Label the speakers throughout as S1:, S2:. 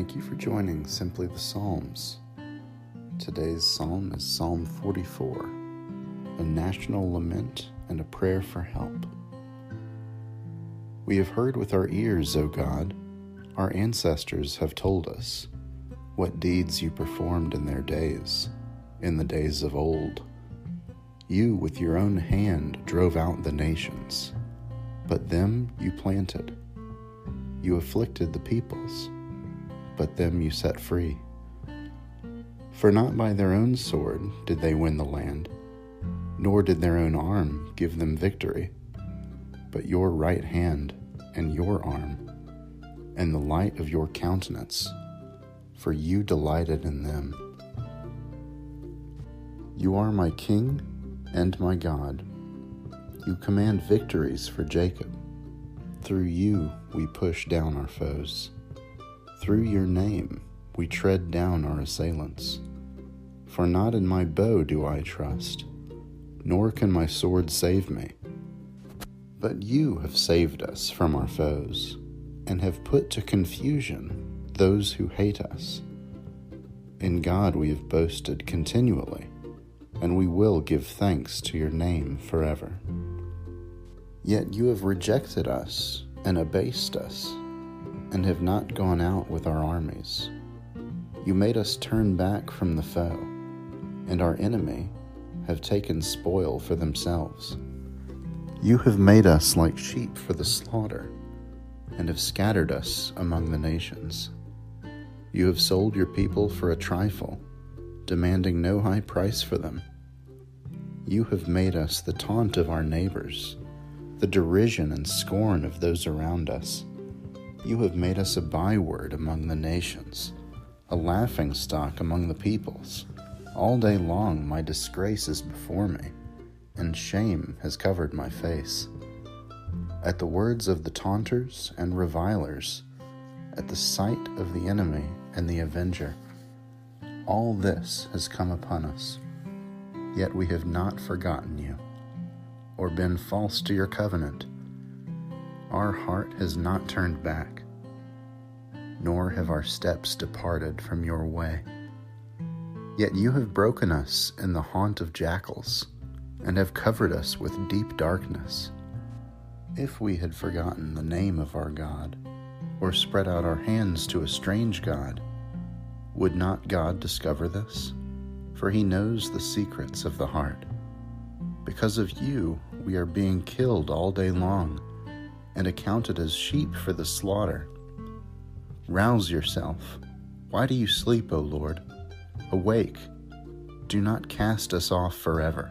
S1: Thank you for joining Simply the Psalms. Today's psalm is Psalm 44, a national lament and a prayer for help. We have heard with our ears, O God, our ancestors have told us what deeds you performed in their days, in the days of old. You, with your own hand, drove out the nations, but them you planted. You afflicted the peoples but them you set free. For not by their own sword did they win the land, nor did their own arm give them victory, but your right hand and your arm, and the light of your countenance, for you delighted in them. You are my King and my God. You command victories for Jacob. Through you we push down our foes. Through your name we tread down our assailants. For not in my bow do I trust, nor can my sword save me. But you have saved us from our foes, and have put to confusion those who hate us. In God we have boasted continually, and we will give thanks to your name forever. Yet you have rejected us and abased us and have not gone out with our armies. You made us turn back from the foe, and our enemy have taken spoil for themselves. You have made us like sheep for the slaughter, and have scattered us among the nations. You have sold your people for a trifle, demanding no high price for them. You have made us the taunt of our neighbors, the derision and scorn of those around us. You have made us a byword among the nations, a laughing stock among the peoples. All day long my disgrace is before me, and shame has covered my face. At the words of the taunters and revilers, at the sight of the enemy and the avenger, all this has come upon us. Yet we have not forgotten you, or been false to your covenant our heart has not turned back, nor have our steps departed from your way. Yet you have broken us in the haunt of jackals, and have covered us with deep darkness. If we had forgotten the name of our God, or spread out our hands to a strange God, would not God discover this? For he knows the secrets of the heart. Because of you, we are being killed all day long and accounted as sheep for the slaughter. Rouse yourself. Why do you sleep, O Lord? Awake. Do not cast us off forever.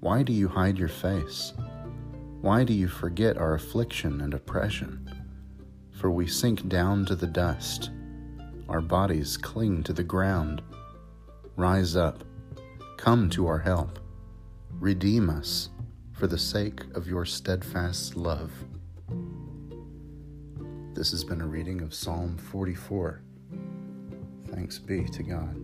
S1: Why do you hide your face? Why do you forget our affliction and oppression? For we sink down to the dust. Our bodies cling to the ground. Rise up. Come to our help. Redeem us for the sake of your steadfast love. This has been a reading of Psalm 44. Thanks be to God.